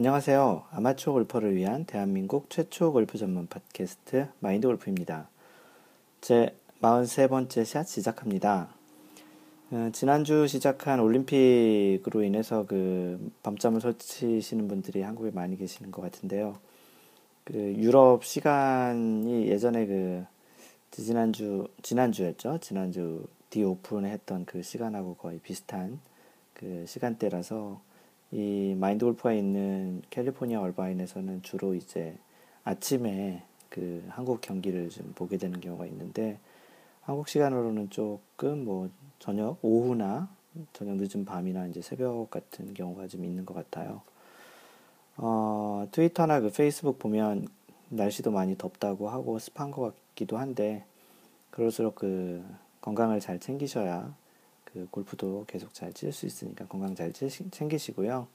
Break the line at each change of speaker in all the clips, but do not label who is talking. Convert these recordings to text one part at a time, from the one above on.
안녕하세요. 아마추어 골퍼를 위한 대한민국 최초 골프 전문 팟캐스트 마인드 골프입니다. 제 43번째 샷 시작합니다. 어, 지난주 시작한 올림픽으로 인해서 그 밤잠을 설치시는 분들이 한국에 많이 계시는 것 같은데요. 그 유럽 시간이 예전에 그 지난주 지난주였죠. 지난주 디 오픈에 했던 그 시간하고 거의 비슷한 그 시간대라서 이 마인드 골프가 있는 캘리포니아 얼바인에서는 주로 이제 아침에 그 한국 경기를 좀 보게 되는 경우가 있는데 한국 시간으로는 조금 뭐 저녁 오후나 저녁 늦은 밤이나 이제 새벽 같은 경우가 좀 있는 것 같아요. 어, 트위터나 그 페이스북 보면 날씨도 많이 덥다고 하고 습한 것 같기도 한데 그럴수록 그 건강을 잘 챙기셔야 그 골프도 계속 잘 칠 수 있으니까 건강 잘 챙기시고요.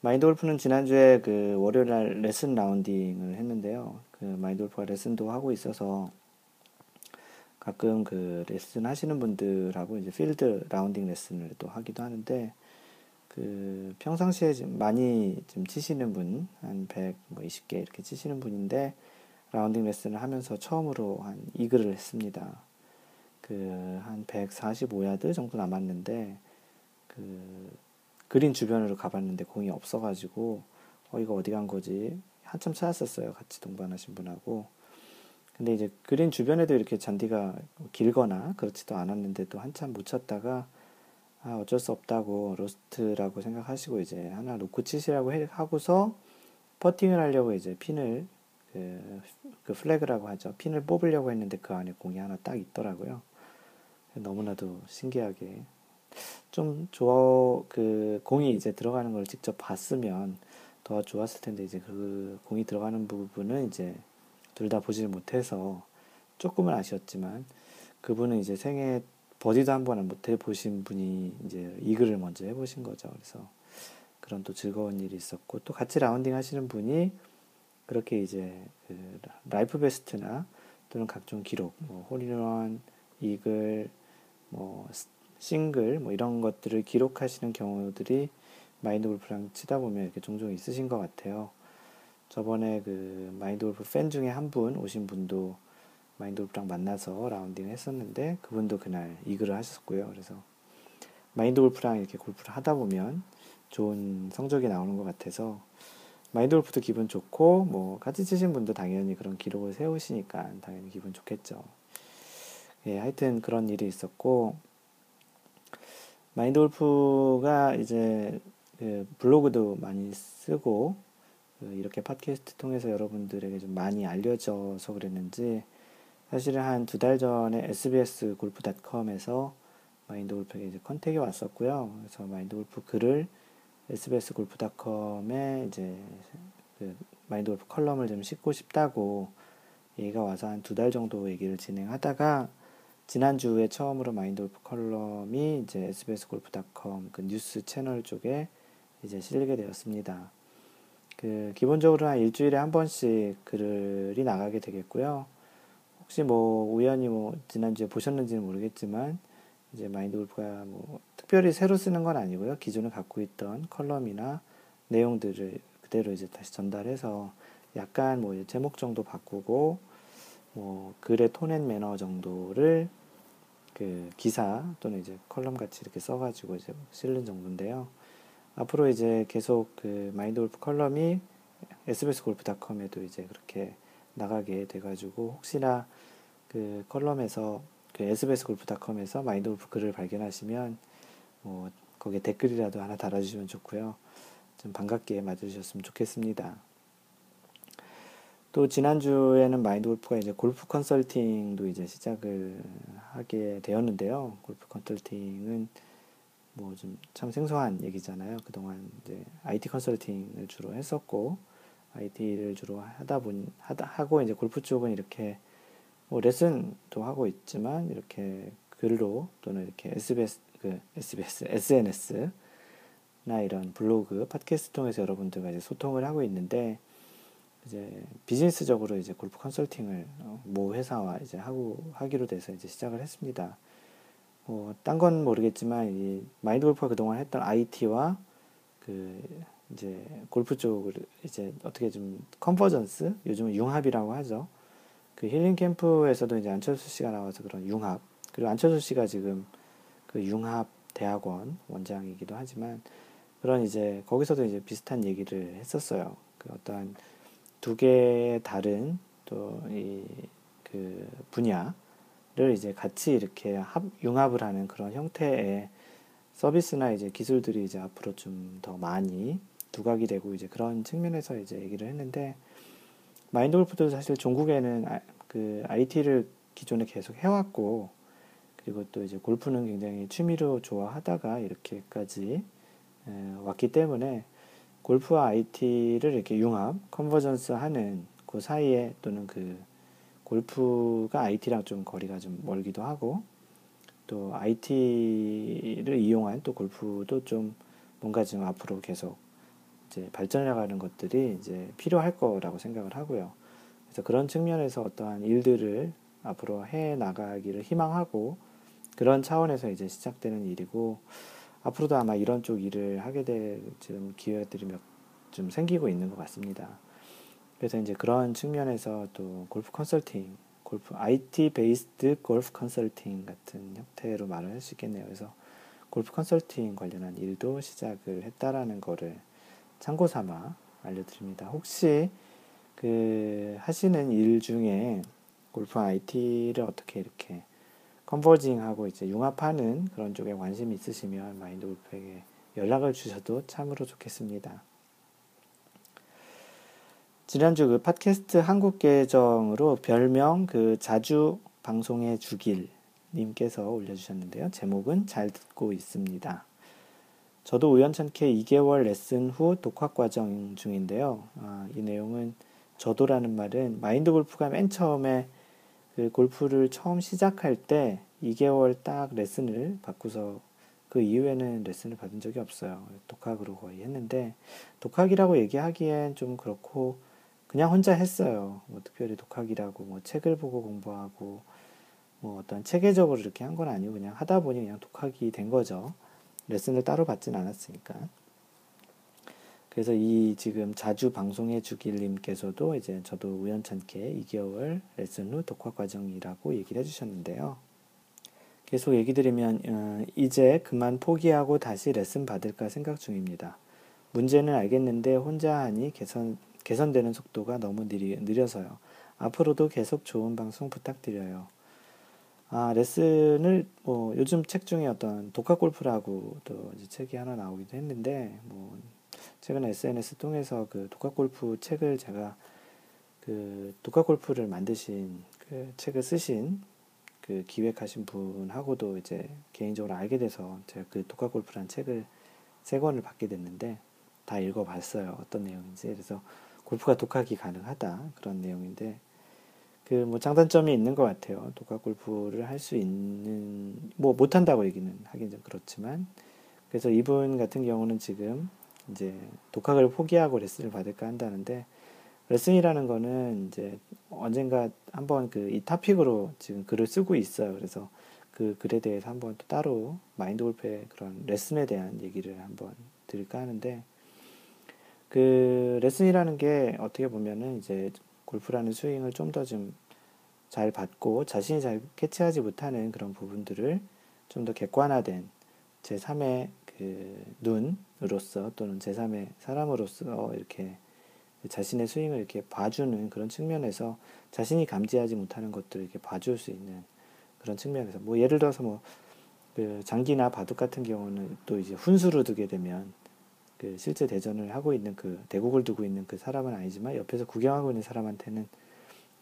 마인드 골프는 지난주에 그 월요일 날 레슨 라운딩을 했는데요. 그 마인드 골프가 레슨도 하고 있어서 가끔 그 레슨 하시는 분들하고 이제 필드 라운딩 레슨을 또 하기도 하는데 그 평상시에 좀 많이 좀 치시는 분, 한 100, 뭐 20개 이렇게 치시는 분인데 라운딩 레슨을 하면서 처음으로 한 이글을 했습니다. 그 한 145야드 정도 남았는데 그 그린 주변으로 가봤는데 공이 없어가지고 어 이거 어디 간 거지? 한참 찾았었어요 같이 동반하신 분하고. 근데 이제 그린 주변에도 이렇게 잔디가 길거나 그렇지도 않았는데 또 한참 못 쳤다가 아 어쩔 수 없다고 로스트라고 생각하시고 이제 하나 놓고 치시라고 하고서 퍼팅을 하려고 이제 핀을 그, 그 플래그라고 하죠. 핀을 뽑으려고 했는데 그 안에 공이 하나 딱 있더라고요 너무나도 신기하게 좀 좋아 그 공이 이제 들어가는 걸 직접 봤으면 더 좋았을 텐데 이제 그 공이 들어가는 부분은 이제 둘 다 보지를 못해서 조금은 아쉬웠지만 그분은 이제 생애 버디도 한 번은 못 해보신 분이 이제 이글을 먼저 해보신 거죠. 그래서 그런 또 즐거운 일이 있었고 또 같이 라운딩 하시는 분이 그렇게 이제 그 life best나 또는 각종 기록, 뭐 홀인원, 이글, 뭐 싱글 뭐 이런 것들을 기록하시는 경우들이 마인드 골프랑 치다 보면 이렇게 종종 있으신 것 같아요. 저번에 그 마인드 골프 팬 중에 한 분 오신 분도 마인드 골프랑 만나서 라운딩 했었는데 그분도 그날 이글을 하셨고요. 그래서 마인드 골프랑 이렇게 골프를 하다 보면 좋은 성적이 나오는 것 같아서 마인드 골프도 기분 좋고 뭐 같이 치신 분도 당연히 그런 기록을 세우시니까 당연히 기분 좋겠죠. 예, 하여튼 그런 일이 있었고 마인드 골프가 이제 그 블로그도 많이 쓰고 그 이렇게 팟캐스트 통해서 여러분들에게 좀 많이 알려져서 그랬는지 사실은 한 두 달 전에 SBS 골프닷컴에서 마인드 골프에게 이제 contact이 왔었고요. 그래서 마인드 골프 글을 SBS 골프닷컴에 이제 그 마인드 골프 컬럼을 좀 싣고 싶다고 얘기가 와서 한 두 달 정도 얘기를 진행하다가 지난주에 처음으로 마인드 골프 컬럼이 이제 sbs골프닷컴 그 뉴스 채널 쪽에 이제 실리게 되었습니다. 그 기본적으로 한 일주일에 한 번씩 글이 나가게 되겠고요. 혹시 뭐 우연히 뭐 지난주에 보셨는지는 모르겠지만 이제 마인드 골프가 뭐 특별히 새로 쓰는 건 아니고요. 기존에 갖고 있던 컬럼이나 내용들을 그대로 이제 다시 전달해서 약간 뭐 제목 정도 바꾸고 뭐 글의 tone and manner 정도를 그 기사 또는 이제 컬럼 같이 이렇게 써가지고 이제 실는 정도인데요. 앞으로 이제 계속 그 마인드 골프 컬럼이 SBS 골프닷컴에도 이제 그렇게 나가게 돼가지고 혹시나 그 컬럼에서 그 SBS 골프닷컴에서 마인드 골프 글을 발견하시면 뭐 거기에 댓글이라도 하나 달아주시면 좋고요. 좀 반갑게 맞아주셨으면 좋겠습니다. 또 지난주에는 마인드 골프가 이제 골프 컨설팅도 이제 시작을 하게 되었는데요. 골프 컨설팅은 뭐 좀 참 생소한 얘기잖아요. 그동안 이제 IT 컨설팅을 주로 했었고 IT를 주로 하다 본 하다 하고 이제 골프 쪽은 이렇게 뭐 레슨도 하고 있지만 이렇게 글로 또는 이렇게 SBS 그 SBS SNS나 이런 블로그 팟캐스트 통해서 여러분들과 이제 소통을 하고 있는데 이제 비즈니스적으로 이제 골프 컨설팅을 어, 모 회사와 이제 하고 하기로 돼서 이제 시작을 했습니다. 뭐딴건 모르겠지만 이 마인드 골프가 그동안 했던 IT와 그 이제 골프 쪽을 이제 어떻게 좀 컨버전스 요즘은 융합이라고 하죠. 그 힐링 캠프에서도 이제 안철수 씨가 나와서 그런 융합 그리고 안철수 씨가 지금 그 융합 대학원 원장이기도 하지만 그런 이제 거기서도 이제 비슷한 얘기를 했었어요. 그 어떠한 두 개의 다른 또 이 그 분야를 이제 같이 이렇게 합, 융합을 하는 그런 형태의 서비스나 이제 기술들이 이제 앞으로 좀 더 많이 두각이 되고 이제 그런 측면에서 이제 얘기를 했는데 마인드 골프도 사실 종국에는 아, 그 IT를 기존에 계속 해왔고 그리고 또 이제 골프는 굉장히 취미로 좋아하다가 이렇게까지 왔기 때문에 골프와 IT를 이렇게 융합, 컨버전스 하는 그 사이에 또는 그 골프가 IT랑 좀 거리가 좀 멀기도 하고 또 IT를 이용한 또 골프도 좀 뭔가 좀 앞으로 계속 이제 발전해 나가는 것들이 이제 필요할 거라고 생각을 하고요. 그래서 그런 측면에서 어떠한 일들을 앞으로 해 나가기를 희망하고 그런 차원에서 이제 시작되는 일이고 앞으로도 아마 이런 쪽 일을 하게 될 지금 기회들이 몇 좀 생기고 있는 것 같습니다. 그래서 이제 그런 측면에서 또 골프 컨설팅, 골프 IT based 골프 컨설팅 같은 형태로 말을 할 수 있겠네요. 그래서 골프 컨설팅 관련한 일도 시작을 했다라는 거를 참고 삼아 알려드립니다. 혹시 그 하시는 일 중에 골프 IT를 어떻게 이렇게 converging하고 이제 융합하는 그런 쪽에 관심이 있으시면 마인드 골프에게 연락을 주셔도 참으로 좋겠습니다. 지난주 그 팟캐스트 한국 계정으로 별명 그 자주 방송해 주길 님께서 올려주셨는데요. 제목은 잘 듣고 있습니다. 저도 우연찮게 2개월 레슨 후 독학 과정 중인데요. 아, 이 내용은 저도라는 말은 마인드 골프가 맨 처음에 그 골프를 처음 시작할 때 2개월 딱 레슨을 받고서 그 이후에는 레슨을 받은 적이 없어요. 독학으로 거의 했는데 독학이라고 얘기하기엔 좀 그렇고 그냥 혼자 했어요. 뭐 특별히 독학이라고 뭐 책을 보고 공부하고 뭐 어떤 체계적으로 이렇게 한 건 아니고 그냥 하다 보니 그냥 독학이 된 거죠. 레슨을 따로 받진 않았으니까. 그래서 이 지금 자주 방송해 주길 님께서도 이제 저도 우연찮게 2개월 레슨 후 독학 과정이라고 얘기를 해주셨는데요. 계속 얘기 드리면 어, 이제 그만 포기하고 다시 레슨 받을까 생각 중입니다. 문제는 알겠는데 혼자 하니 개선 개선되는 속도가 너무 느리, 느려서요. 앞으로도 계속 좋은 방송 부탁드려요. 아, 레슨을 뭐 요즘 책 중에 어떤 독학 골프라고 또 책이 하나 나오기도 했는데 뭐 최근에 SNS 통해서 그 독학 골프 책을 제가 그 독학 골프를 만드신 그 책을 쓰신 그 기획하신 분하고도 이제 개인적으로 알게 돼서 제가 그 독학 골프란 책을 세 권을 받게 됐는데 다 읽어봤어요. 어떤 내용인지. 그래서 골프가 독학이 가능하다. 그런 내용인데 그 뭐 장단점이 있는 것 같아요. 독학 골프를 할 수 있는 뭐 못한다고 얘기는 하긴 좀 그렇지만 그래서 이분 같은 경우는 지금 이제 독학을 포기하고 레슨을 받을까 한다는데 레슨이라는 거는 이제 언젠가 한번 그 이 타픽으로 지금 글을 쓰고 있어요. 그래서 그 글에 대해서 한번 또 따로 마인드 골프의 그런 레슨에 대한 얘기를 한번 드릴까 하는데 그 레슨이라는 게 어떻게 보면은 이제 골프라는 스윙을 좀 더 좀 잘 받고 자신이 잘 캐치하지 못하는 그런 부분들을 좀 더 객관화된 제3의 그 눈으로서 또는 제3의 사람으로서 이렇게 자신의 스윙을 이렇게 봐주는 그런 측면에서 자신이 감지하지 못하는 것들을 이렇게 봐줄 수 있는 그런 측면에서 뭐 예를 들어서 뭐 그 장기나 바둑 같은 경우는 또 이제 훈수로 두게 되면 그 실제 대전을 하고 있는 그 대국을 두고 있는 그 사람은 아니지만 옆에서 구경하고 있는 사람한테는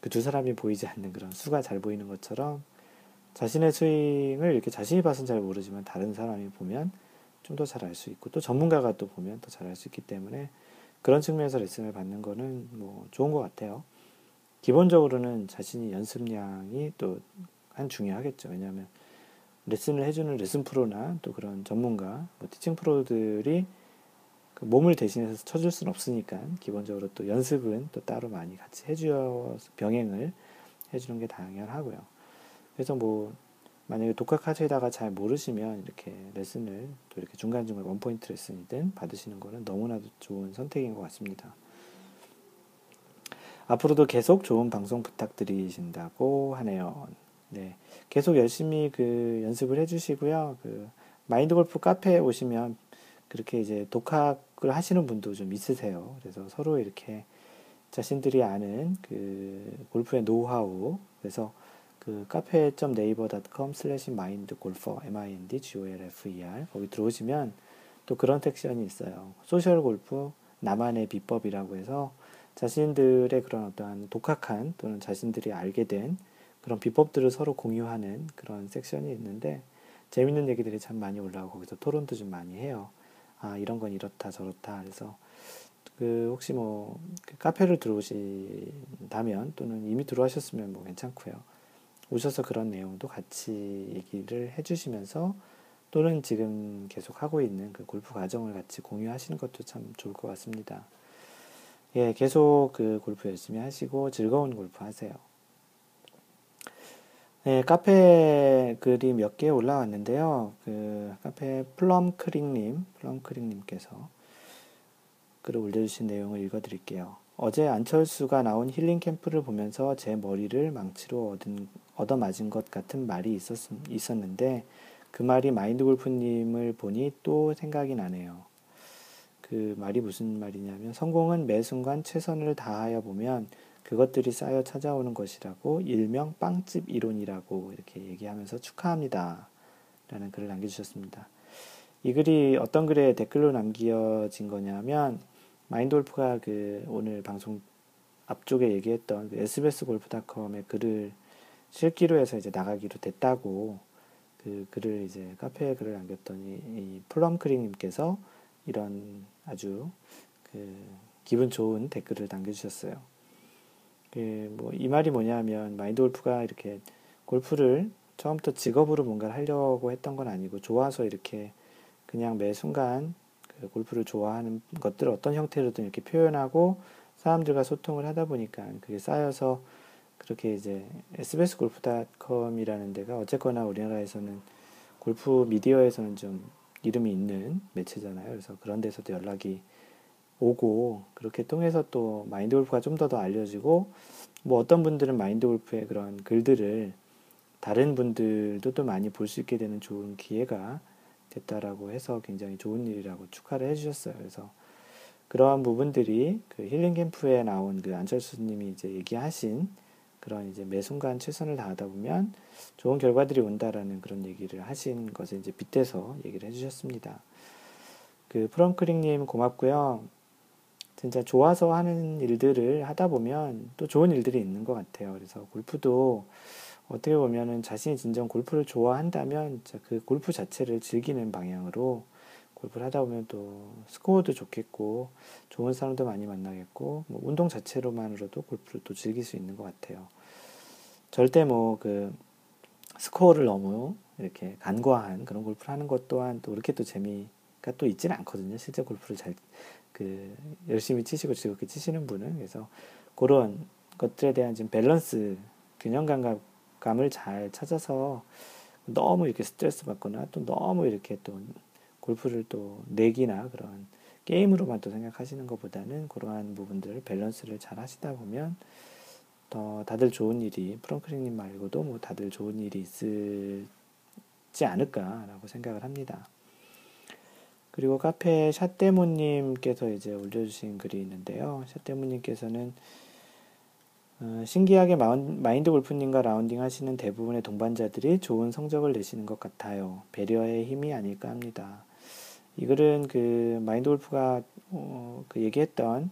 그 두 사람이 보이지 않는 그런 수가 잘 보이는 것처럼 자신의 스윙을 이렇게 자신이 봐서는 잘 모르지만 다른 사람이 보면 좀 더 잘 알 수 있고 또 전문가가 또 보면 더 잘 알 수 있기 때문에 그런 측면에서 레슨을 받는 거는 뭐 좋은 것 같아요. 기본적으로는 자신이 연습량이 또 한 중요하겠죠. 왜냐하면 레슨을 해주는 레슨 프로나 또 그런 전문가, 뭐 티칭 프로들이 그 몸을 대신해서 쳐줄 수는 없으니까 기본적으로 또 연습은 또 따로 많이 같이 해주어 병행을 해주는 게 당연하고요. 그래서 뭐 만약에 독학하시다가 잘 모르시면 이렇게 레슨을 또 이렇게 중간중간 원포인트 레슨이든 받으시는 거는 너무나도 좋은 선택인 것 같습니다. 앞으로도 계속 좋은 방송 부탁드리신다고 하네요. 네. 계속 열심히 그 연습을 해주시고요. 그 마인드 골프 카페에 오시면 그렇게 이제 독학을 하시는 분도 좀 있으세요. 그래서 서로 이렇게 자신들이 아는 그 골프의 노하우, 그래서 그 cafe.naver.com slash mindgolfer m-i-n-d-g-o-l-f-e-r 거기 들어오시면 또 그런 섹션이 있어요. social 골프 나만의 비법이라고 해서 자신들의 그런 어떠한 독학한 또는 자신들이 알게 된 그런 비법들을 서로 공유하는 그런 섹션이 있는데 재밌는 얘기들이 참 많이 올라오고 거기서 토론도 좀 많이 해요. 아 이런 건 이렇다 저렇다 그래서 그 혹시 뭐그 카페를 들어오신다면 또는 이미 들어오셨으면 뭐 괜찮고요. 오셔서 그런 내용도 같이 얘기를 해주시면서 또는 지금 계속 하고 있는 그 골프 과정을 같이 공유하시는 것도 참 좋을 것 같습니다. 예, 계속 그 골프 열심히 하시고 즐거운 골프 하세요. 네, 카페 글이 몇 개 올라왔는데요. 그 카페 플럼크링님, 플럼크링님께서 글을 올려주신 내용을 읽어드릴게요. 어제 안철수가 나온 힐링 캠프를 보면서 제 머리를 망치로 얻은, 얻어맞은 것 같은 말이 있었, 있었는데 그 말이 마인드 골프님을 보니 또 생각이 나네요. 그 말이 무슨 말이냐면 성공은 매 순간 최선을 다하여 보면 그것들이 쌓여 찾아오는 것이라고 일명 빵집 이론이라고 이렇게 얘기하면서 축하합니다. 라는 글을 남겨주셨습니다. 이 글이 어떤 글에 댓글로 남겨진 거냐면 마인돌프가 그 오늘 방송 앞쪽에 얘기했던 그 SBS 골프닷컴의 글을 실기로 해서 이제 나가기로 됐다고 그 글을 이제 카페에 글을 남겼더니 이 플럼크링님께서 이런 아주 그 기분 좋은 댓글을 남겨주셨어요. 그 뭐 이 말이 뭐냐면 마인드 골프가 이렇게 골프를 처음부터 직업으로 뭔가를 하려고 했던 건 아니고 좋아서 이렇게 그냥 매 순간 그 골프를 좋아하는 것들을 어떤 형태로든 이렇게 표현하고 사람들과 소통을 하다 보니까 그게 쌓여서 그렇게 이제 SBS 골프닷컴이라는 데가 어쨌거나 우리나라에서는 골프 미디어에서는 좀 이름이 있는 매체잖아요. 그래서 그런 데서도 연락이 오고 그렇게 통해서 또 마인드 골프가 좀 더 더 알려지고 뭐 어떤 분들은 마인드 골프의 그런 글들을 다른 분들도 또 많이 볼 수 있게 되는 좋은 기회가 됐다라고 해서 굉장히 좋은 일이라고 축하를 해주셨어요. 그래서 그러한 부분들이 그 힐링 캠프에 나온 그 안철수님이 이제 얘기하신 그런 이제 매 순간 최선을 다하다 보면 좋은 결과들이 온다라는 그런 얘기를 하신 것을 이제 빗대서 얘기를 해주셨습니다. 그 프랑크링님 고맙고요. 진짜 좋아서 하는 일들을 하다 보면 또 좋은 일들이 있는 것 같아요. 그래서 골프도 어떻게 보면은 자신이 진정 골프를 좋아한다면 그 골프 자체를 즐기는 방향으로 골프를 하다 보면 또 스코어도 좋겠고 좋은 사람도 많이 만나겠고 뭐 운동 자체로만으로도 골프를 또 즐길 수 있는 것 같아요. 절대 뭐 그 스코어를 너무 이렇게 간과한 그런 골프를 하는 것 또한 또 그렇게 또 재미가 또 있지는 않거든요. 실제 골프를 잘 그 열심히 치시고 즐겁게 치시는 분은 그래서 그런 것들에 대한 지금 밸런스 균형 감각 감을 잘 찾아서 너무 이렇게 스트레스 받거나 또 너무 이렇게 또 골프를 또 내기나 그런 게임으로만 또 생각하시는 것보다는 그러한 부분들 밸런스를 잘 하시다 보면 더 다들 좋은 일이 프랑크링님 말고도 뭐 다들 좋은 일이 있을지 않을까라고 생각을 합니다. 그리고 카페 샷데모님께서 이제 올려주신 글이 있는데요. 샷데모님께서는 어, 신기하게 마인드 골프님과 라운딩 하시는 대부분의 동반자들이 좋은 성적을 내시는 것 같아요. 배려의 힘이 아닐까 합니다. 이 글은 그 마인드 골프가 어, 그 얘기했던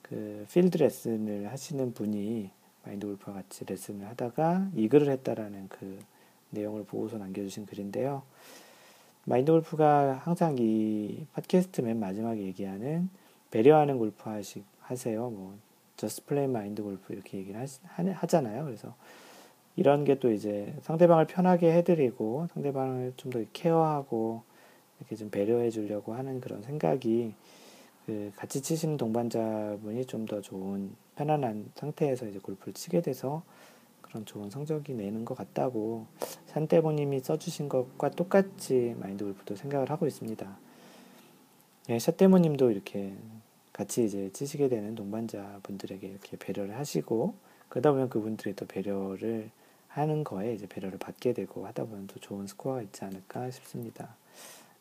그 필드 레슨을 하시는 분이 마인드 골프와 같이 레슨을 하다가 이글을 했다라는 그 내용을 보고서 남겨주신 글인데요. 마인드 골프가 항상 이 팟캐스트 맨 마지막에 얘기하는 배려하는 골프 하시, 하세요. 뭐, just play mind 골프 이렇게 얘기를 하, 잖아요 그래서 이런 게 또 이제 상대방을 편하게 해드리고 상대방을 좀 더 케어하고 이렇게 좀 배려해 주려고 하는 그런 생각이 그 같이 치시는 동반자분이 좀 더 좋은 편안한 상태에서 이제 골프를 치게 돼서 그런 좋은 성적이 내는 것 같다고 산떼보님이 써주신 것과 똑같이 마인드 골프도 생각을 하고 있습니다. 예, 샷떼모님도 이렇게 같이 이제 치시게 되는 동반자 분들에게 이렇게 배려를 하시고 그러다 보면 그분들이 또 배려를 하는 거에 이제 배려를 받게 되고 하다 보면 또 좋은 스코어가 있지 않을까 싶습니다.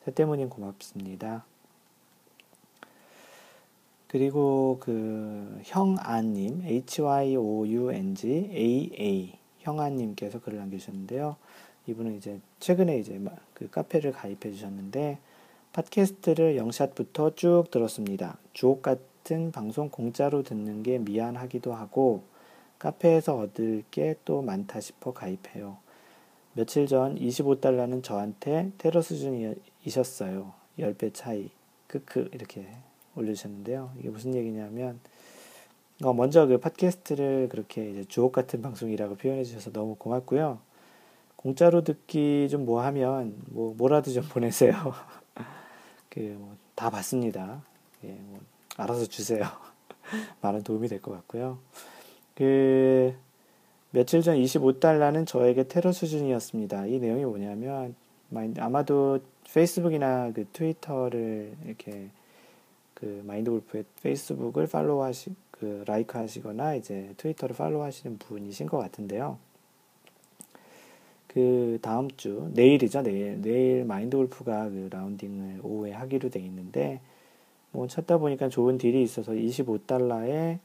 샷떼모님 고맙습니다. 그리고 그 형아님 H-Y-O-U-N-G A-A 형아님께서 글을 남겨주셨는데요. 이분은 이제 최근에 이제 그 카페를 가입해 주셨는데 팟캐스트를 영샷부터 쭉 들었습니다. 주옥 같은 방송 공짜로 듣는 게 미안하기도 하고 카페에서 얻을 게 또 많다 싶어 가입해요. 며칠 전 25달러는 저한테 테러 수준이셨어요. 10배 차이. 크크 이렇게 올려주셨는데요. 이게 무슨 얘기냐면 어, 먼저 그 팟캐스트를 그렇게 이제 주옥 같은 방송이라고 표현해 주셔서 너무 고맙고요. 공짜로 듣기 좀 뭐 하면 뭐 뭐라도 좀 보내세요. 그 뭐 다 받습니다. 예, 뭐 알아서 주세요. 많은 도움이 될 것 같고요. 그 며칠 전 25달러는 저에게 테러 수준이었습니다. 이 내용이 뭐냐면 아마도 페이스북이나 그 트위터를 이렇게 그 마인드 골프의 페이스북을 follow 하시, 그 like 하시거나 이제 트위터를 follow 하시는 분이신 것 같은데요. 그 다음 주, 내일이죠, 내일. 내일 마인드 골프가 그 라운딩을 오후에 하기로 돼 있는데, 뭐 찾다 보니까 좋은 딜이 있어서 25달러에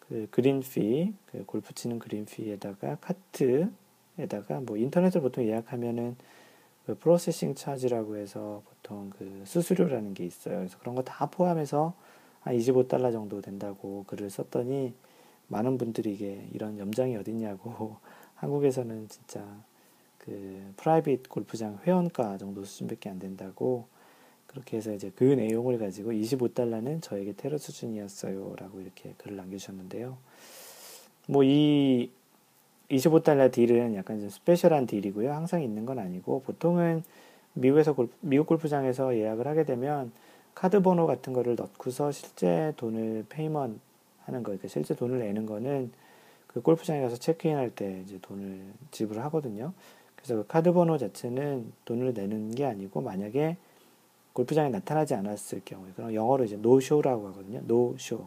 그 그린피, 그 골프 치는 그린피에다가 카트에다가 뭐 인터넷을 보통 예약하면은 그 프로세싱 차지라고 해서 보통 그 수수료라는 게 있어요. 그래서 그런 거 다 포함해서 한 25달러 정도 된다고 글을 썼더니 많은 분들이 이게 이런 염장이 어딨냐고 한국에서는 진짜 그 프라이빗 골프장 회원가 정도 수준밖에 안 된다고 그렇게 해서 이제 그 내용을 가지고 25달러는 저에게 테러 수준이었어요 라고 이렇게 글을 남겨주셨는데요. 뭐 이 25달러 deal은 약간 좀 special한 deal이고요. 항상 있는 건 아니고 보통은 미국에서 골프, 미국 골프장에서 예약을 하게 되면 카드 번호 같은 거를 넣고서 실제 돈을 payment 하는 거, 그러니까 실제 돈을 내는 거는 그 골프장에 가서 체크인 할 때 이제 돈을 지불하거든요. 그래서 그 카드 번호 자체는 돈을 내는 게 아니고 만약에 골프장에 나타나지 않았을 경우에 그럼 영어로 이제 no-show라고 하거든요. 노쇼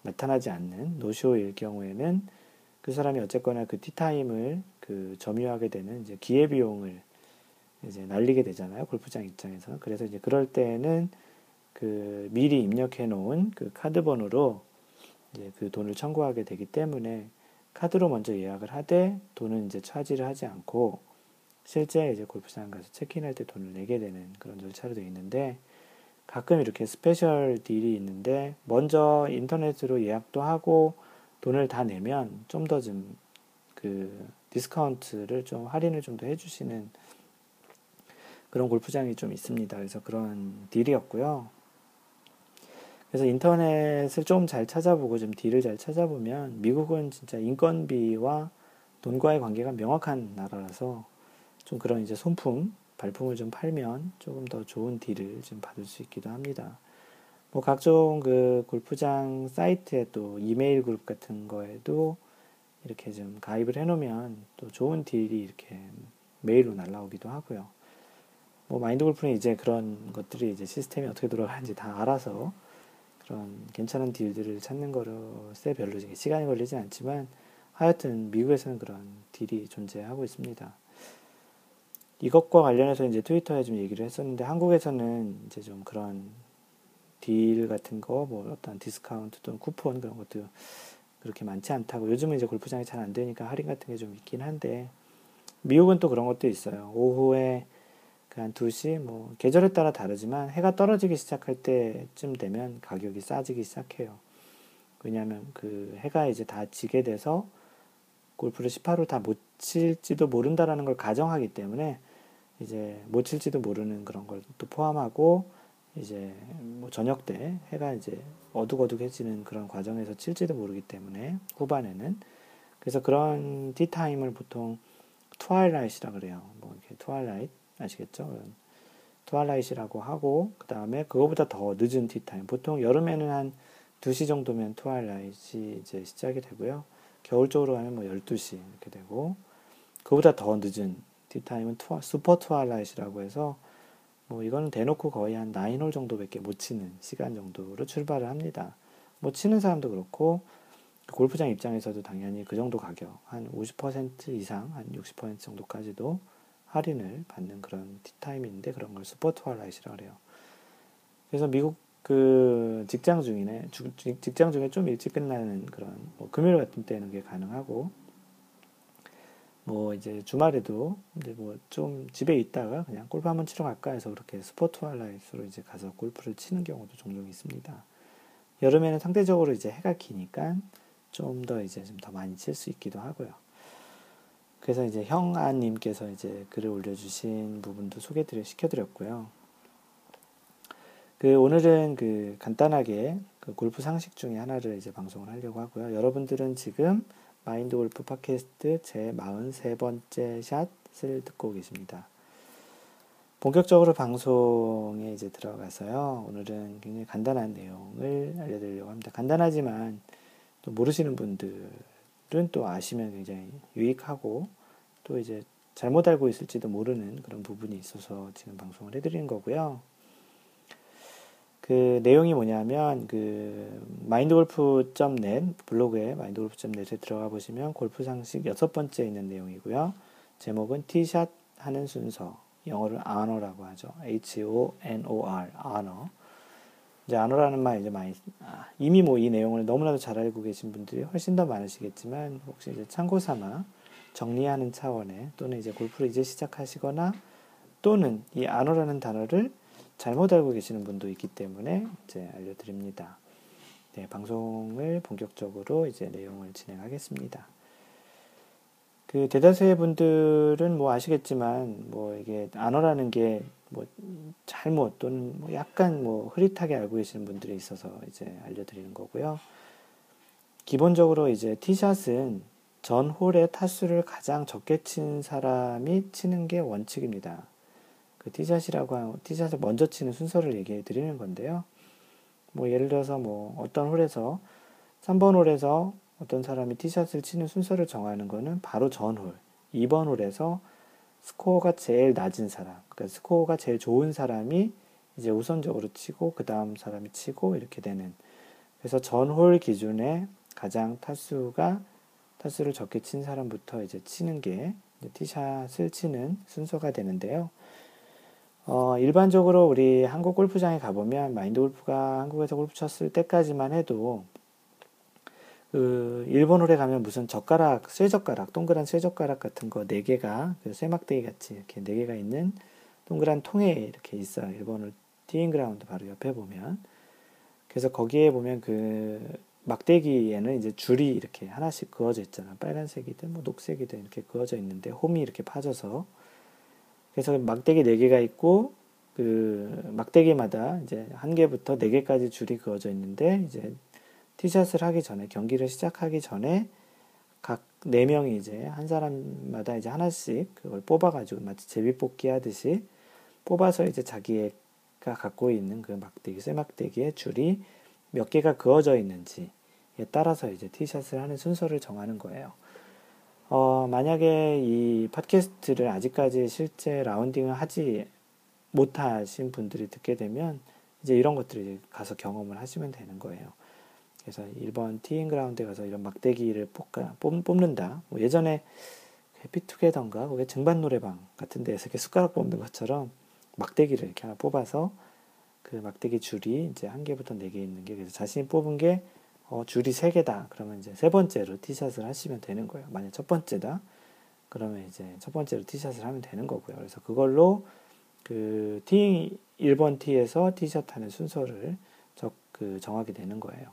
나타나지 않는 no-show일 경우에는 그 사람이 어쨌거나 그 티타임을 그 점유하게 되는 이제 기회 비용을 이제 날리게 되잖아요. 골프장 입장에서. 그래서 이제 그럴 때는 그 미리 입력해 놓은 그 카드 번호로 이제 그 돈을 청구하게 되기 때문에 카드로 먼저 예약을 하되 돈은 이제 차지를 하지 않고 실제 이제 골프장 가서 체크인할 때 돈을 내게 되는 그런 절차로 되어 있는데 가끔 이렇게 special deal이 있는데 먼저 인터넷으로 예약도 하고 돈을 다 내면 좀 더 좀 그 디스카운트를 좀 할인을 좀 더 해주시는 그런 골프장이 좀 있습니다. 그래서 그런 deal이었고요. 그래서 인터넷을 좀 잘 찾아보고 좀 deal을 잘 찾아보면 미국은 진짜 인건비와 돈과의 관계가 명확한 나라라서 좀 그런 이제 손품, 발품을 좀 팔면 조금 더 좋은 deal을 좀 받을 수 있기도 합니다. 뭐 각종 그 골프장 사이트에 또 이메일 그룹 같은 거에도 이렇게 좀 가입을 해놓으면 또 좋은 deal이 이렇게 메일로 날라오기도 하고요. 뭐 마인드 골프는 이제 그런 것들이 이제 시스템이 어떻게 돌아가는지 다 알아서 그런 괜찮은 deal들을 찾는 거에 별로 시간이 걸리진 않지만 하여튼 미국에서는 그런 deal이 존재하고 있습니다. 이것과 관련해서 이제 트위터에 좀 얘기를 했었는데 한국에서는 이제 좀 그런 deal 같은 거, 뭐 어떤 디스카운트 또는 쿠폰 그런 것도 그렇게 많지 않다고 요즘은 이제 골프장이 잘 안 되니까 할인 같은 게 좀 있긴 한데 미국은 또 그런 것도 있어요. 오후에 한 2시, 뭐, 계절에 따라 다르지만 해가 떨어지기 시작할 때쯤 되면 가격이 싸지기 시작해요. 왜냐하면 그 해가 이제 다 지게 돼서 골프를 18홀 다 못 칠지도 모른다라는 걸 가정하기 때문에 이제 못 칠지도 모르는 그런 걸 또 포함하고 이제 뭐 저녁 때 해가 이제 어둑어둑해지는 그런 과정에서 칠지도 모르기 때문에 후반에는 그래서 그런 티타임을 보통 twilight라 그래요. 뭐 이렇게 twilight 아시겠죠? twilight라고 하고 그 다음에 그거보다 더 늦은 티타임 보통 여름에는 한 2시 정도면 twilight이 이제 시작이 되고요. 겨울 쪽으로 가면 뭐 12시 이렇게 되고 그보다 더 늦은 티타임은 twi, super twilight라고 해서 뭐 이거는 대놓고 거의 한 9홀 정도밖에 못 치는 시간 정도로 출발을 합니다. 뭐 치는 사람도 그렇고 골프장 입장에서도 당연히 그 정도 가격 한 50% 이상 한 60% 정도까지도 할인을 받는 그런 티타임인데 그런 걸 super twilight라고 그래요. 그래서 미국 그 직장 중이네 직장 중에 좀 일찍 끝나는 그런 뭐 금요일 같은 때는 그게 가능하고 뭐 이제 주말에도 이제 뭐좀 집에 있다가 그냥 골프 한번 치러 갈까 해서 그렇게 스포트 할라이트로 이제 가서 골프를 치는 경우도 종종 있습니다. 여름에는 상대적으로 이제 해가 기니까 좀 더 이제 좀 더 많이 칠 수 있기도 하고요. 그래서 이제 형아님께서 이제 글을 올려주신 부분도 소개드려 시켜드렸고요. 그 오늘은 그 간단하게 그 골프 상식 중에 하나를 이제 방송을 하려고 하고요. 여러분들은 지금 마인드 골프 팟캐스트 제 43번째 샷을 듣고 계십니다. 본격적으로 방송에 이제 들어가서요. 오늘은 굉장히 간단한 내용을 알려드리려고 합니다. 간단하지만 또 모르시는 분들은 또 아시면 굉장히 유익하고 또 이제 잘못 알고 있을지도 모르는 그런 부분이 있어서 지금 방송을 해드리는 거고요. 그 내용이 뭐냐면 그 마인드골프.net 블로그에 마인드골프.net에 들어가 보시면 골프 상식 여섯 번째 있는 내용이고요. 제목은 티샷 하는 순서 영어를 honor라고 하죠. H-O-N-O-R honor 이제 honor라는 말 이제 많이 아, 이미 뭐 이 내용을 너무나도 잘 알고 계신 분들이 훨씬 더 많으시겠지만 혹시 이제 참고 삼아 정리하는 차원에 또는 이제 골프를 이제 시작하시거나 또는 이 honor라는 단어를 잘못 알고 계시는 분도 있기 때문에 이제 알려드립니다. 네, 방송을 본격적으로 이제 내용을 진행하겠습니다. 그 대다수의 분들은 뭐 아시겠지만 뭐 이게 안어라는 게 뭐 잘못 또는 뭐 약간 뭐 흐릿하게 알고 계시는 분들이 있어서 이제 알려드리는 거고요. 기본적으로 이제 티샷은 전 홀의 타수를 가장 적게 친 사람이 치는 게 원칙입니다. 그 티샷이라고 하는 티샷을 먼저 치는 순서를 얘기해 드리는 건데요. 뭐 예를 들어서 뭐 어떤 홀에서 3번 홀에서 어떤 사람이 티샷을 치는 순서를 정하는 거는 바로 전 홀, 2번 홀에서 스코어가 제일 낮은 사람, 그러니까 스코어가 제일 좋은 사람이 이제 우선적으로 치고 그 다음 사람이 치고 이렇게 되는 그래서 전홀 기준에 가장 타수가 타수를 적게 친 사람부터 이제 치는 게 티샷을 치는 순서가 되는데요. 어, 일반적으로 우리 한국 골프장에 가보면 마인드 골프가 한국에서 골프 쳤을 때까지만 해도 그 1번 홀에 가면 무슨 젓가락, 쇠젓가락, 동그란 쇠젓가락 같은 거 네 개가 그 쇠막대기 같이 이렇게 네 개가 있는 동그란 통에 이렇게 있어요. 1번 홀 티잉 그라운드 바로 옆에 보면 그래서 거기에 보면 그 막대기에는 이제 줄이 이렇게 하나씩 그어져 있잖아. 빨간색이든 뭐 녹색이든 이렇게 그어져 있는데 홈이 이렇게 파져서 그래서 막대기 4개가 있고 그 막대기마다 이제 한 개부터 네 개까지 줄이 그어져 있는데 이제 티샷을 하기 전에 경기를 시작하기 전에 각 네 명이 이제 한 사람마다 이제 하나씩 그걸 뽑아가지고 마치 제비뽑기 하듯이 뽑아서 이제 자기가 갖고 있는 그 막대기 쇠막대기의 줄이 몇 개가 그어져 있는지에 따라서 이제 티샷을 하는 순서를 정하는 거예요. 어, 만약에 이 팟캐스트를 아직까지 실제 라운딩을 하지 못하신 분들이 듣게 되면 이제 이런 것들을 가서 경험을 하시면 되는 거예요. 그래서 1번 티잉 그라운드에 가서 이런 막대기를 뽑가, 뽑, 는다 뭐 예전에 해피투게더인가 거기 증반 노래방 같은 데에서 이렇게 숟가락 뽑는 것처럼 막대기를 이렇게 하나 뽑아서 그 막대기 줄이 이제 한 개부터 네 개 있는 게 그래서 자신이 뽑은 게 어, 줄이 세 개다. 그러면 이제 세 번째로 티샷을 하시면 되는 거예요. 만약 첫 번째다. 그러면 이제 첫 번째로 티샷을 하면 되는 거고요. 그래서 그걸로 그 티, 1번 티에서 티샷 하는 순서를 적, 그 정하게 되는 거예요.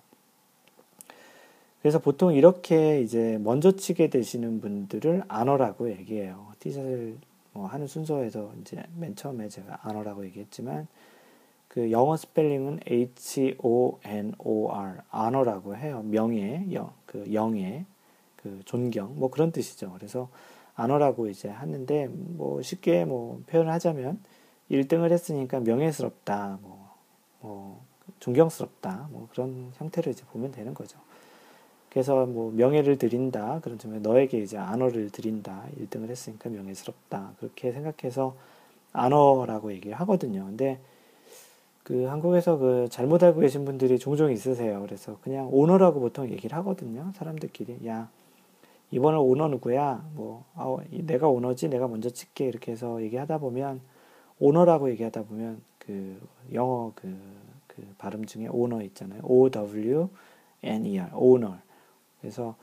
그래서 보통 이렇게 이제 먼저 치게 되시는 분들을 안어라고 얘기해요. 티샷을 뭐 하는 순서에서 이제 맨 처음에 제가 안어라고 얘기했지만 그 영어 스펠링은 H-O-N-O-R, honor라고 해요. 명예, 영, 그 영예, 그 존경, 뭐 그런 뜻이죠. 그래서 honor라고 이제 하는데, 뭐 쉽게 뭐 표현을 하자면, 1등을 했으니까 명예스럽다, 뭐, 뭐 존경스럽다, 뭐 그런 형태를 이제 보면 되는 거죠. 그래서 뭐 명예를 드린다. 그런 점에 너에게 이제 안어를 드린다. 1등을 했으니까 명예스럽다. 그렇게 생각해서 안어라고 얘기를 하거든요. 근데 그 한국에서 그 잘못 알고 계신 분들이 종종 있으세요. 그래서 그냥 오너라고 보통 얘기를 하거든요. 사람들끼리. 야, 이번에 오너 누구야? 뭐, 아, 내가 오너지, 내가 먼저 칠게. 이렇게 해서 얘기하다 보면, 오너라고 얘기하다 보면, 그, 영어 그, 그 발음 중에 오너 있잖아요. O-W-N-E-R, 오너. 그래서,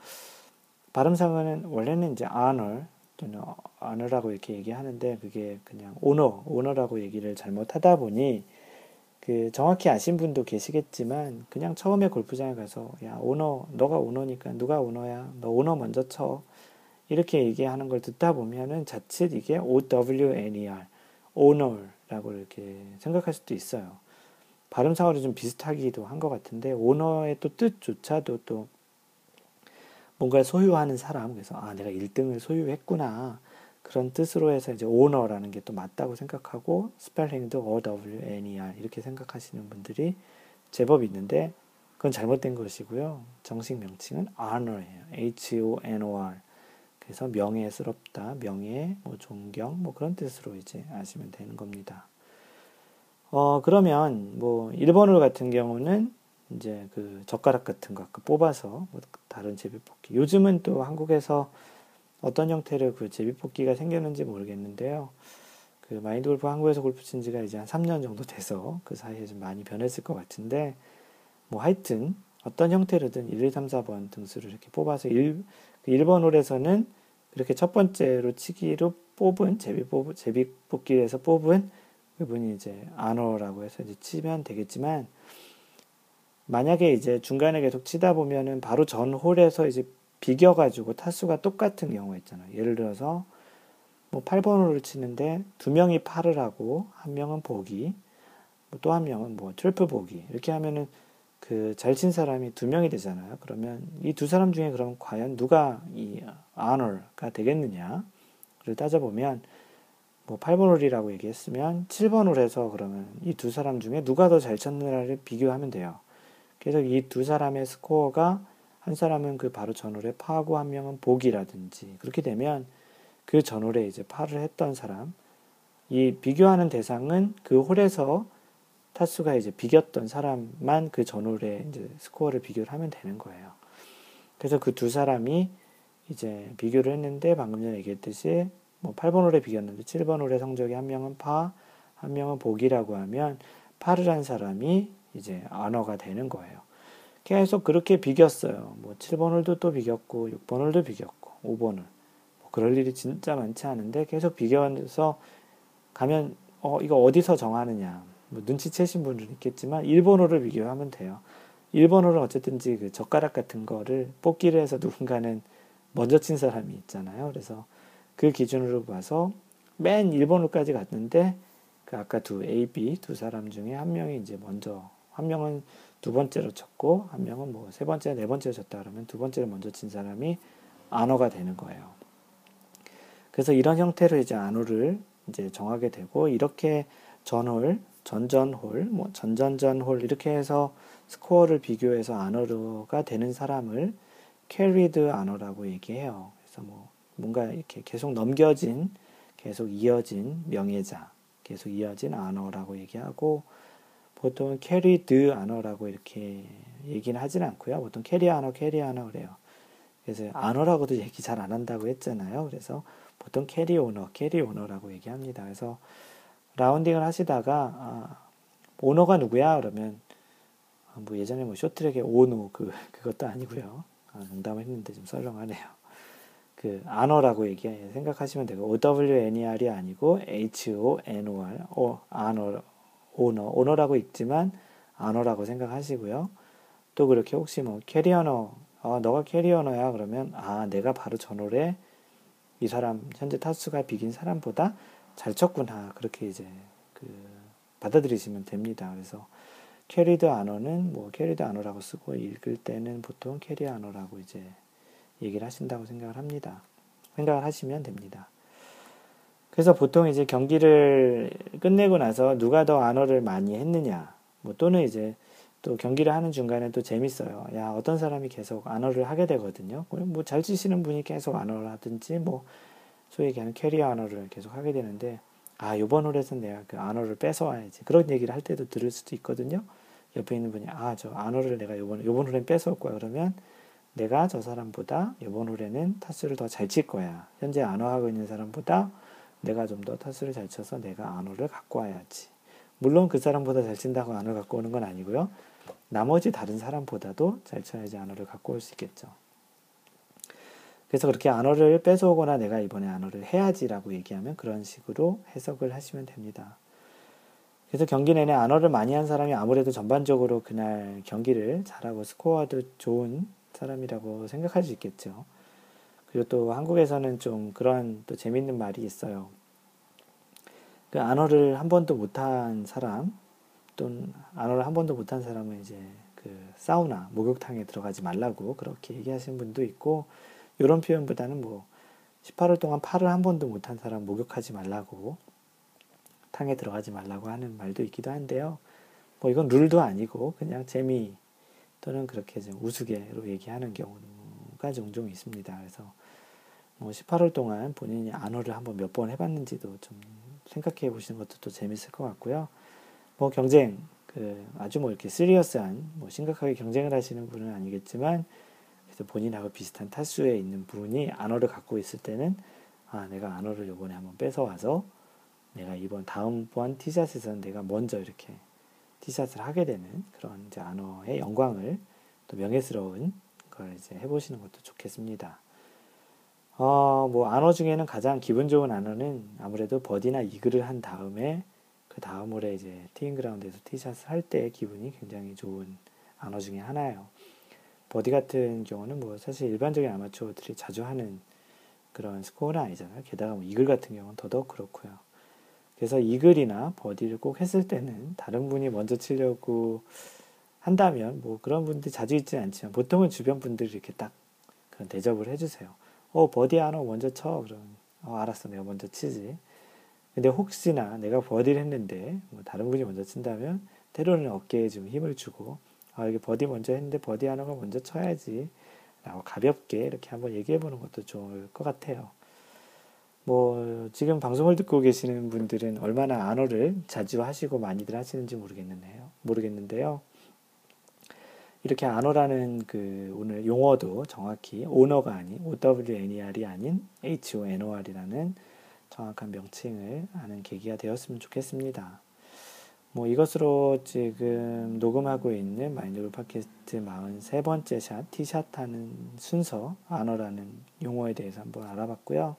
발음상은 원래는 이제 honor, 또는 honor라고 이렇게 얘기하는데, 그게 그냥 오너, 오너라고 얘기를 잘못하다 보니, 그 정확히 아신 분도 계시겠지만 그냥 처음에 골프장에 가서 야 오너 너가 오너니까 누가 오너야? 너 오너 먼저 쳐. 이렇게 얘기하는 걸 듣다 보면은 자칫 이게 O-W-N-E-R 오너라고 이렇게 생각할 수도 있어요. 발음상으로 좀 비슷하기도 한 것 같은데 오너의 또 뜻조차도 또 뭔가를 소유하는 사람 그래서 아 내가 1등을 소유했구나 그런 뜻으로 해서 이제 오너라는 게 또 맞다고 생각하고 스펠링도 O-W-N-E-R 이렇게 생각하시는 분들이 제법 있는데 그건 잘못된 것이고요. 정식 명칭은 honor예요. H-O-N-O-R. 그래서 명예스럽다, 명예, 뭐 존경, 뭐 그런 뜻으로 이제 아시면 되는 겁니다. 어, 그러면 뭐 1번홀 같은 경우는 이제 그 젓가락 같은 거 뽑아서 뭐 다른 제비 뽑기. 요즘은 또 한국에서 어떤 형태로 그 제비뽑기가 생겼는지 모르겠는데요. 그 마인드 골프 한국에서 골프 친 지가 이제 한 3년 정도 돼서 그 사이에 좀 많이 변했을 것 같은데, 뭐 하여튼 어떤 형태로든 1, 2, 3, 4번 등수를 이렇게 뽑아서 1, 1번 그 홀에서는 이렇게 첫 번째로 치기로 뽑은 제비 뽑 제비 뽑기에서 뽑은 그분이 이제 honor라고 해서 이제 치면 되겠지만 만약에 이제 중간에 계속 치다 보면은 바로 전 홀에서 이제 비겨가지고 타수가 똑같은 경우 있잖아요. 예를 들어서 뭐 8번으로 치는데 두 명이 파를 하고 한 명은 보기, 뭐또한 명은 뭐 트리플 보기 이렇게 하면은 그 잘 친 사람이 두 명이 되잖아요. 그러면 이 두 사람 중에 그럼 과연 누가 이 honor가 되겠느냐를 따져보면 뭐 8번 홀이라고 얘기했으면 7번 홀에서 그러면 이 두 사람 중에 누가 더 잘 쳤느냐를 비교하면 돼요. 그래서 이 두 사람의 스코어가 한 사람은 그 바로 전홀에 파고 한 명은 복이라든지 그렇게 되면 그 전홀에 이제 파를 했던 사람 이 비교하는 대상은 그 홀에서 타수가 이제 비겼던 사람만 그 전홀에 이제 스코어를 비교를 하면 되는 거예요. 그래서 그 두 사람이 이제 비교를 했는데 방금 전에 얘기했듯이 뭐 8번 홀에 비겼는데 7번 홀의 성적이 한 명은 파, 한 명은 복이라고 하면 파를 한 사람이 이제 언어가 되는 거예요. 계속 그렇게 비겼어요. 뭐 7번 홀도 또 비겼고 6번 홀도 비겼고 5번 홀. 뭐 그럴 일이 진짜 많지 않은데 계속 비교하면서 가면 어 이거 어디서 정하느냐. 뭐 눈치채신 분들은 있겠지만 1번 홀을 비교하면 돼요. 1번 홀은 어쨌든지 그 젓가락 같은 거를 뽑기를 해서 누군가는 먼저 친 사람이 있잖아요. 그래서 그 기준으로 봐서 맨 1번 홀까지 갔는데 그 아까 두 A, B 두 사람 중에 한 명이 이제 먼저 한 명은 두 번째로 쳤고 한 명은 뭐 세 번째, 네 번째로 쳤다 그러면 두 번째를 먼저 친 사람이 안호가 되는 거예요. 그래서 이런 형태로 이제 안호를 이제 정하게 되고 이렇게 전홀, 전전홀, 뭐 전전전홀 이렇게 해서 스코어를 비교해서 honor가 되는 사람을 carried honor라고 얘기해요. 그래서 뭐 뭔가 이렇게 계속 넘겨진, 계속 이어진 명예자, 계속 이어진 honor라고 얘기하고 보통 carried honor라고 이렇게 얘기는 하진 않고요. 보통 carry honor, carry honor 그래요. 그래서 honor라고도 얘기 잘 안 한다고 했잖아요. 그래서 보통 carry honor, carry honor라고 얘기합니다. 그래서 라운딩을 하시다가 아, honor가 누구야? 그러면 아, 뭐 예전에 뭐 쇼트랙의 오노 그 그것도 아니고요. 아, 농담을 했는데 좀 썰렁하네요. 그 honor라고 얘기 생각하시면 되고 O W N E R이 아니고 H O N O R 어 아너 오너, 오너라고 읽지만 honor라고 생각하시고요. 또 그렇게 혹시 뭐 carry honor, 어, 너가 carry honor야 그러면 아 내가 바로 전홀에 이 사람 현재 타수가 비긴 사람보다 잘 쳤구나 그렇게 이제 그 받아들이시면 됩니다. 그래서 carried honor는 뭐 carried honor라고 쓰고 읽을 때는 보통 carry honor라고 이제 얘기를 하신다고 생각을 합니다. 생각을 하시면 됩니다. 그래서 보통 이제 경기를 끝내고 나서 누가 더 honor를 많이 했느냐, 뭐 또는 이제 또 경기를 하는 중간에 또 재밌어요. 야, 어떤 사람이 계속 안어를 하게 되거든요. 뭐 잘 치시는 분이 계속 안어를 하든지 뭐 소위 얘기하는 캐리어 안어를 계속 하게 되는데 아, 요번 홀에서는 내가 그 안어를 뺏어와야지. 그런 얘기를 할 때도 들을 수도 있거든요. 옆에 있는 분이 아, 저 안어를 내가 요번 요번 홀엔 뺏어올 거야. 그러면 내가 저 사람보다 요번 홀에는 타수를 더 잘 칠 거야. 현재 안어하고 있는 사람보다 내가 좀 더 타수를 잘 쳐서 내가 안어를 갖고 와야지. 물론 그 사람보다 잘 친다고 안어를 갖고 오는 건 아니고요. 나머지 다른 사람보다도 잘 쳐야지 안어를 갖고 올 수 있겠죠. 그래서 그렇게 안어를 뺏어오거나 내가 이번에 안어를 해야지라고 얘기하면 그런 식으로 해석을 하시면 됩니다. 그래서 경기 내내 안어를 많이 한 사람이 아무래도 전반적으로 그날 경기를 잘하고 스코어도 좋은 사람이라고 생각할 수 있겠죠. 그리고 또 한국에서는 좀 그런 또 재밌는 말이 있어요. 그 안어를 한 번도 못한 사람 또는 안어를 한 번도 못한 사람은 이제 그 사우나 목욕탕에 들어가지 말라고 그렇게 얘기하시는 분도 있고 이런 표현보다는 뭐 18월 동안 팔을 한 번도 못한 사람 목욕하지 말라고 탕에 들어가지 말라고 하는 말도 있기도 한데요. 뭐 이건 룰도 아니고 그냥 재미 또는 그렇게 좀 우스개로 얘기하는 경우가 종종 있습니다. 그래서 뭐 18월 동안 본인이 안어를 한번 몇 번 해봤는지도 좀 생각해 보시는 것도 또 재밌을 것 같고요. 뭐 경쟁, 그 아주 뭐 이렇게 시리어스한, 뭐 심각하게 경쟁을 하시는 분은 아니겠지만, 그래서 본인하고 비슷한 타수에 있는 분이 안어를 갖고 있을 때는, 아, 내가 안어를 요번에 한번 뺏어와서, 내가 이번 다음번 티샷에서는 내가 먼저 이렇게 티샷을 하게 되는 그런 이제 안어의 영광을 또 명예스러운 걸 이제 해보시는 것도 좋겠습니다. 어, 뭐, honor 중에는 가장 기분 좋은 honor는 아무래도 버디나 이글을 한 다음에 그 다음 홀에 이제 티잉 그라운드에서 티샷을 할 때 기분이 굉장히 좋은 honor 중에 하나예요. 버디 같은 경우는 뭐 사실 일반적인 아마추어들이 자주 하는 그런 스코어는 아니잖아요. 게다가 뭐 이글 같은 경우는 더더욱 그렇고요. 그래서 이글이나 버디를 꼭 했을 때는 다른 분이 먼저 치려고 한다면 뭐 그런 분들이 자주 있지는 않지만 보통은 주변 분들이 이렇게 딱 그런 대접을 해주세요. 어 버디 하나 먼저 쳐 그럼 어 알았어 내가 먼저 치지. 근데 혹시나 내가 버디를 했는데 뭐 다른 분이 먼저 친다면 때로는 어깨에 좀 힘을 주고 아 이게 버디 먼저 했는데 버디 하는 거 먼저 쳐야지 라고 가볍게 이렇게 한번 얘기해 보는 것도 좋을 것 같아요. 뭐 지금 방송을 듣고 계시는 분들은 얼마나 honor를 자주 하시고 많이들 하시는지 모르겠는데요. 모르겠는데요. 이렇게 안어라는 그 오늘 용어도 정확히 오너가 아닌 OWNER이 아닌 HONOR이라는 정확한 명칭을 아는 계기가 되었으면 좋겠습니다. 뭐 이것으로 지금 녹음하고 있는 마인드골 팟캐스트 43번째 샷, 티샷 하는 순서, 안어라는 용어에 대해서 한번 알아봤고요.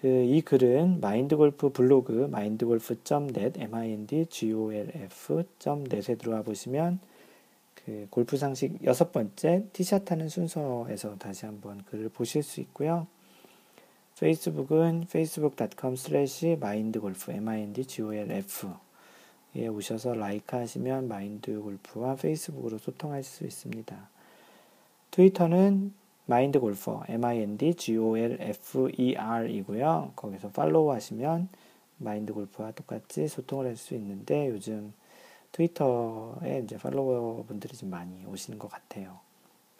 그 이 글은 마인드골프 블로그 mindgolf.net, mindgolf.net에 들어와 보시면 그 골프 상식 여섯 번째 티샷 하는 순서에서 다시 한번 글을 보실 수 있고요. 페이스북은 facebook.com slash mindgolf, m-i-n-d-g-o-l-f 에 오셔서 라이크 하시면 마인드골프와 페이스북으로 소통할 수 있습니다. 트위터는 마인드골퍼, m-i-n-d-g-o-l-f-e-r 이고요. 거기서 팔로우 하시면 마인드골프와 똑같이 소통을 할 수 있는데 요즘 트위터에 이제 팔로워 분들이 좀 많이 오시는 것 같아요.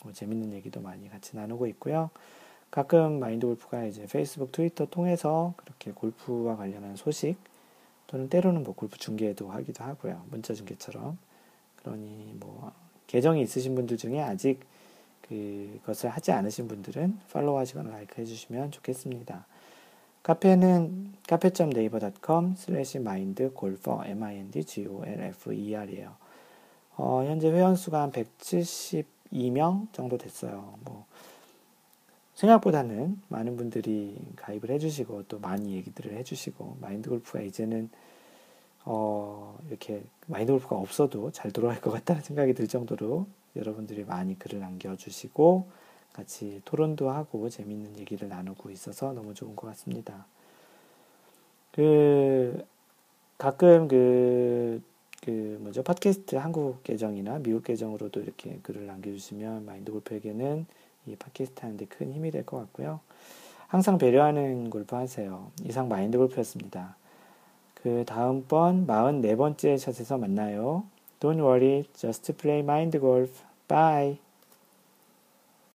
뭐 재밌는 얘기도 많이 같이 나누고 있고요. 가끔 마인드 골프가 이제 페이스북, 트위터 통해서 그렇게 골프와 관련한 소식 또는 때로는 뭐 골프 중계도 하기도 하고요. 문자 중계처럼. 그러니 뭐 계정이 있으신 분들 중에 아직 그것을 하지 않으신 분들은 팔로우 하시거나 like 해주시면 좋겠습니다. 카페는 카페.네이버.com 슬래시 마인드 골퍼 m-i-n-d-g-o-l-f-e-r이에요. 어, 현재 회원수가 한 172명 정도 됐어요. 뭐 생각보다는 많은 분들이 가입을 해주시고 또 많이 얘기들을 해주시고 마인드 골프가 이제는 어, 이렇게 마인드 골프가 없어도 잘 돌아갈 것 같다는 생각이 들 정도로 여러분들이 많이 글을 남겨주시고 같이 토론도 하고 재밌는 얘기를 나누고 있어서 너무 좋은 것 같습니다. 그 가끔 그, 그 뭐죠 팟캐스트 한국 계정이나 미국 계정으로도 이렇게 글을 남겨주시면 마인드 골프에게는 이 팟캐스트 하는데 큰 힘이 될 것 같고요. 항상 배려하는 골프 하세요. 이상 마인드 골프였습니다. 그 다음번 44번째 샷에서 만나요. Don't worry, just play mind golf. Bye.